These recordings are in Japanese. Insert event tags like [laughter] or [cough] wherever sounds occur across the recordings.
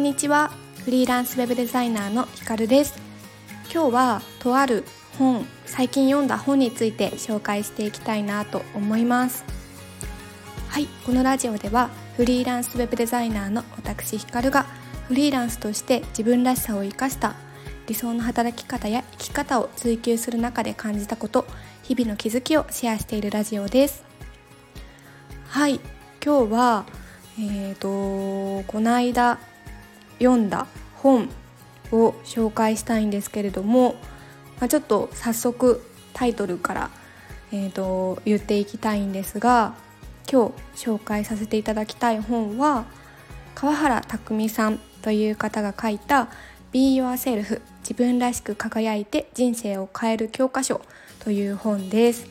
んにちは。フリーランスウェブデザイナーのひかるです。今日はとある本最近読んだ本について紹介していきたいなと思います。はいこのラジオではフリーランスウェブデザイナーの私ひかるがフリーランスとして自分らしさを生かした理想の働き方や生き方を追求する中で感じたこと日々の気づきをシェアしているラジオです。はい今日はえーとこの間読んだ本を紹介したいんですけれども、まあ、ちょっと早速タイトルから、えーと言っていきたいんですが今日紹介させていただきたい本は川原拓さんという方が書いた「Be Yourself 自分らしく輝いて人生を変える教科書」という本です。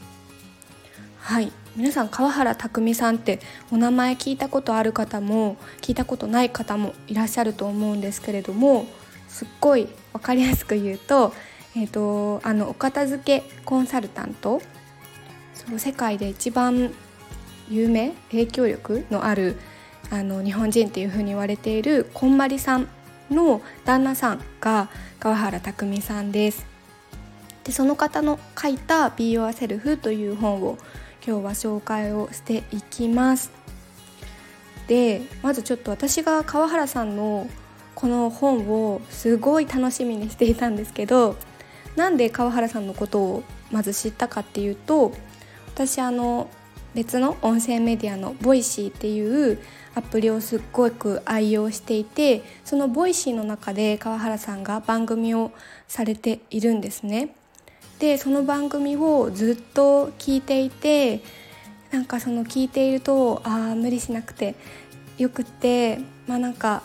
はい皆さん川原拓さんってお名前聞いたことある方も聞いたことない方もいらっしゃると思うんですけれどもすっごい分かりやすく言うと,、えーと、あのお片付けコンサルタントその世界で一番有名影響力のあるあの日本人っていうふうに言われているこんまりさんの旦那さんが川原拓さんです。でその方の書いた「Be Yourself」という本を今日は紹介をしていきますでまずちょっと私が川原さんのこの本をすごい楽しみにしていたんですけどなんで川原さんのことをまず知ったかっていうと私あの別の音声メディアの Voicy っていうアプリをすっごく愛用していてその Voicy の中で川原さんが番組をされているんですね。でその番組をずっと聞いていてなんかその聞いているとああ無理しなくてよくってまあなんか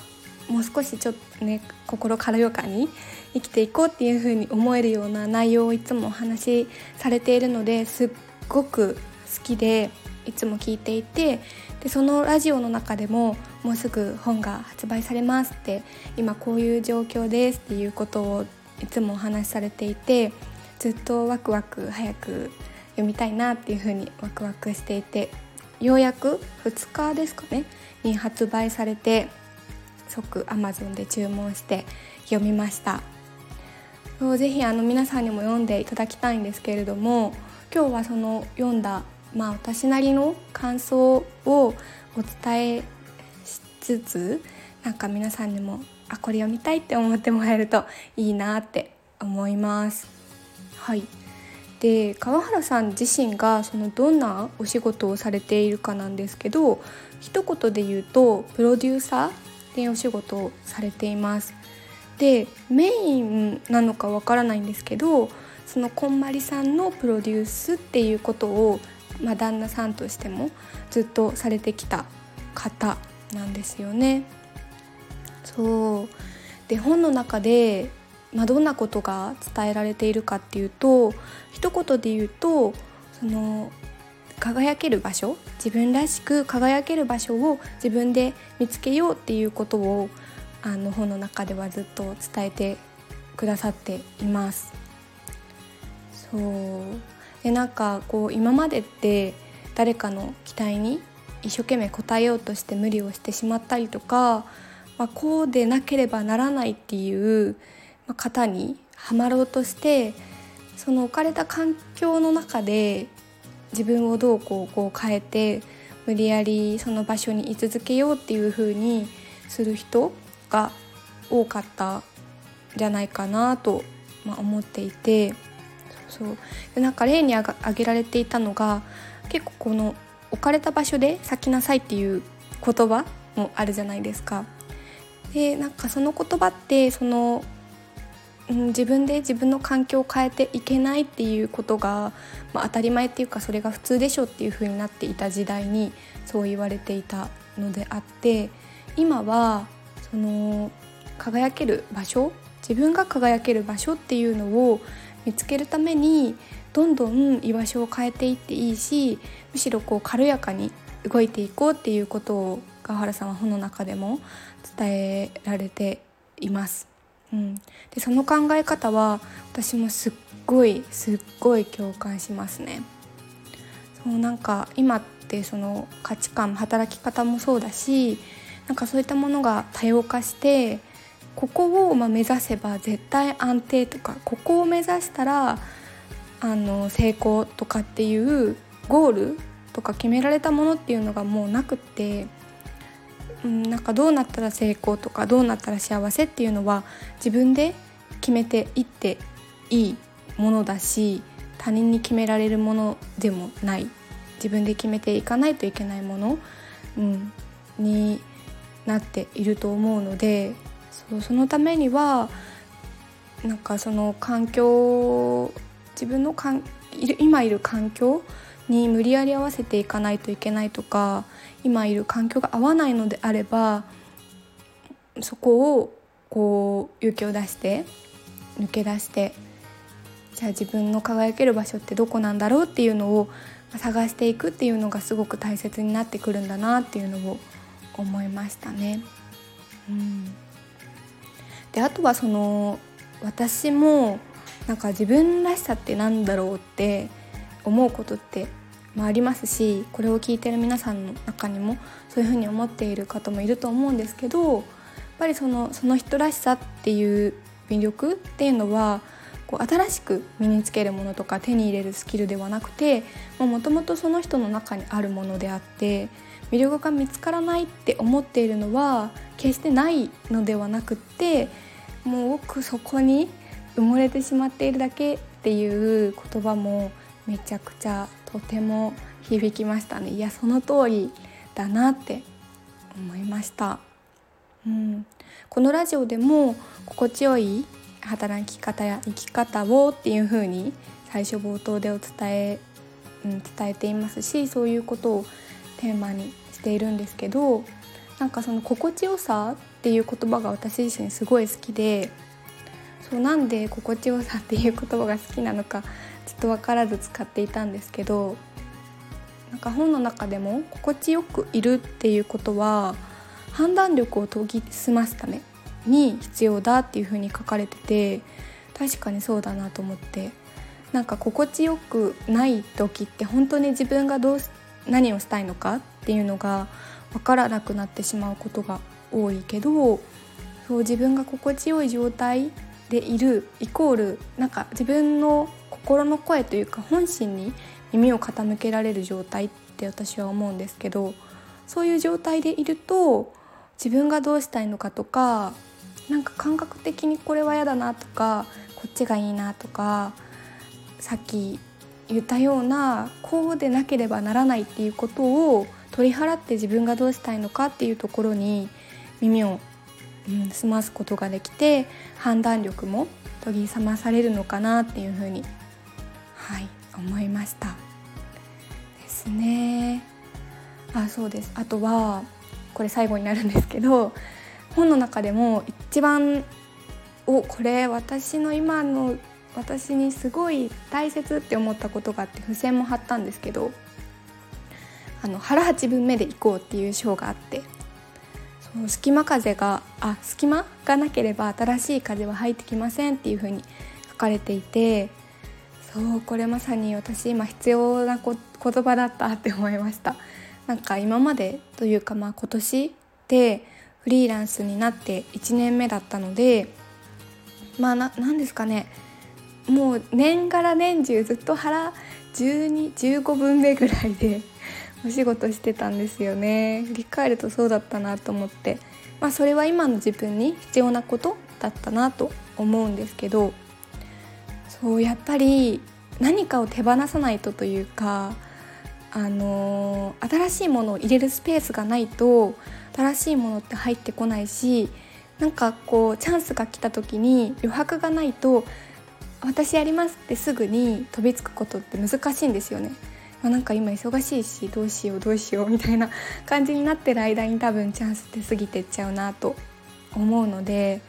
もう少しちょっとね心軽やかに生きていこうっていう風に思えるような内容をいつもお話しされているのですっごく好きでいつも聞いていてでそのラジオの中でももうすぐ本が発売されますって今こういう状況ですっていうことをいつもお話しされていてずっとワクワク早く読みたいなっていうふうにワクワクしていてようやく2日ですかねに発売されて即 Amazon で注文して読みましたぜひあの皆さんにも読んでいただきたいんですけれども今日はその読んだ、まあ、私なりの感想をお伝えしつつなんか皆さんにもあこれ読みたいって思ってもらえるといいなって思います。はいで川原さん自身がそのどんなお仕事をされているかなんですけど一言で言うとプロデューサーっていうお仕事をされています。でメインなのかわからないんですけどそのこんまりさんのプロデュースっていうことを、まあ、旦那さんとしてもずっとされてきた方なんですよね。そうで本の中でまあ、どんなことが伝えられているかっていうと一言で言うとその輝ける場所自分らしく輝ける場所を自分で見つけようっていうことをあの本の中ではずっと伝えてくださっています。そうでなんかこう今までって誰かの期待に一生懸命応えようとして無理をしてしまったりとか、まあ、こうでなければならないっていう型にはまろうとしてその置かれた環境の中で自分をどうこうこう変えて無理やりその場所に居続けようっていう風にする人が多かったんじゃないかなと、まあ、思っていてそうでなんか例に挙げられていたのが結構この置かれた場所で咲きなさいっていう言葉もあるじゃないですか。でなんかその言葉ってそのうん、自分で自分の環境を変えていけないっていうことが、まあ、当たり前っていうかそれが普通でしょっていう風になっていた時代にそう言われていたのであって今はその輝ける場所自分が輝ける場所っていうのを見つけるためにどんどん居場所を変えていっていいしむしろこう軽やかに動いていこうっていうことを川原さんは本の中でも伝えられています。うん、でその考え方は私もすっごいすっごい共感しますね。そうなんか今ってその価値観働き方もそうだしなんかそういったものが多様化してここをま目指せば絶対安定とかここを目指したらあの成功とかっていうゴールとか決められたものっていうのがもうなくって、うん、なんかどうなったら成功とかどうなったら幸せっていうのは自分で決めていっていいものだし他人に決められるものでもない。自分で決めていかないといけないもの、うん、になっていると思うのでそうそのためにはなんかその環境自分のかん今いる環境に無理やり合わせていかないといけないとか今いる環境が合わないのであればそこをこう勇気を出して抜け出してじゃあ自分の輝ける場所ってどこなんだろうっていうのを探していくっていうのがすごく大切になってくるんだなっていうのを思いましたね。うん、であとはその私もなんか自分らしさってなんだろうって思うことって、まあ、ありますしこれを聞いてる皆さんの中にもそういうふうに思っている方もいると思うんですけどやっぱりそのその人らしさっていう魅力っていうのはこう新しく身につけるものとか手に入れるスキルではなくてもともとその人の中にあるものであって魅力が見つからないって思っているのは決してないのではなくってもう奥そこに埋もれてしまっているだけっていう言葉もめちゃくちゃとても響きましたね。いやその通りだなって思いました、うん、このラジオでも心地よい働き方や生き方をっていう風に最初冒頭でお伝え、うん、伝えていますしそういうことをテーマにしているんですけどなんかその心地よさっていう言葉が私自身すごい好きでそうなんで心地よさっていう言葉が好きなのかちょっと分からず使っていたんですけどなんか本の中でも心地よくいるっていうことは判断力を研ぎ澄ますために必要だっていうふうに書かれてて確かにそうだなと思ってなんか心地よくない時って本当に自分がどう何をしたいのかっていうのが分からなくなってしまうことが多いけどそう自分が心地よい状態でいるイコールなんか自分の心の声というか本心に耳を傾けられる状態って私は思うんですけどそういう状態でいると自分がどうしたいのかとかなんか感覚的にこれは嫌だなとかこっちがいいなとかさっき言ったようなこうでなければならないっていうことを取り払って自分がどうしたいのかっていうところに耳を、澄ますことができて判断力も研ぎ澄まされるのかなっていうふうにはい思いました。ですね。あそうです。あとはこれ最後になるんですけど本の中でも一番おこれ私の今の私にすごい大切って思ったことがあって付箋も貼ったんですけどあの腹八分目で行こうっていう章があってそう隙間風があ隙間がなければ新しい風は入ってきませんっていう風に書かれていてそうこれまさに私今必要なこ言葉だったって思いました。なんか今までというかまあ今年でフリーランスになって1年目だったのでまあ何ですかね。もう年がら年中ずっと腹1215分目ぐらいでお仕事してたんですよね。振り返るとそうだったなと思って。まあそれは今の自分に必要なことだったなと思うんですけどそうやっぱり何かを手放さないとというかあの、新しいものを入れるスペースがないと新しいものって入ってこないしなんかこうチャンスが来た時に余白がないと私やりますってすぐに飛びつくことって難しいんですよね。なんか今忙しいしどうしようどうしようみたいな [laughs] 感じになってる間に多分チャンスって過ぎてっちゃうなと思うので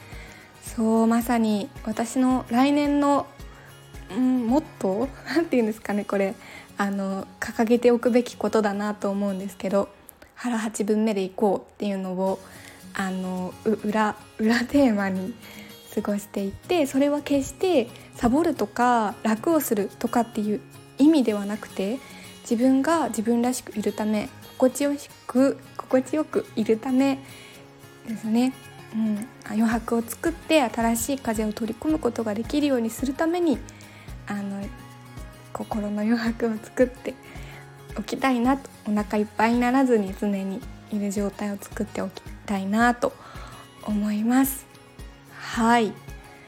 そうまさに私の来年の、ん、もっと？[laughs] 何て言うんですかねこれ。あの掲げておくべきことだなと思うんですけど腹8分目でいこうっていうのをあの裏裏テーマに過ごしていてそれは決してサボるとか楽をするとかっていう意味ではなくて自分が自分らしくいるため心地よく心心地よくいるためですね、うん、余白を作って新しい風を取り込むことができるようにするためにあの心の余白を作っておきたいなとお腹いっぱいにならずに常にいる状態を作っておきたいなと思います。はい。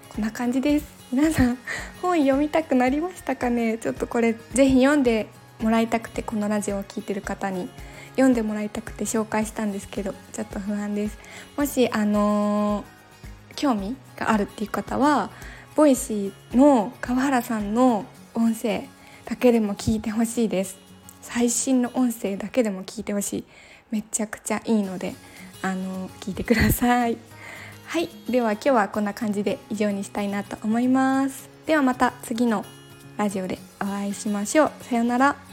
こんな感じです。皆さん本読みたくなりましたかね？ちょっとこれぜひ読んでもらいたくてこのラジオを聴いてる方に。読んでもらいたくて紹介したんですけどちょっと不安です。もしあのー、興味があるっていう方は Voicy の川原さんの音声だけでも聞いてほしいです。最新の音声だけでも聞いてほしい。めちゃくちゃいいのであの聞いてください。[laughs] はい。では今日はこんな感じで以上にしたいなと思います。ではまた次のラジオでお会いしましょう。さようなら。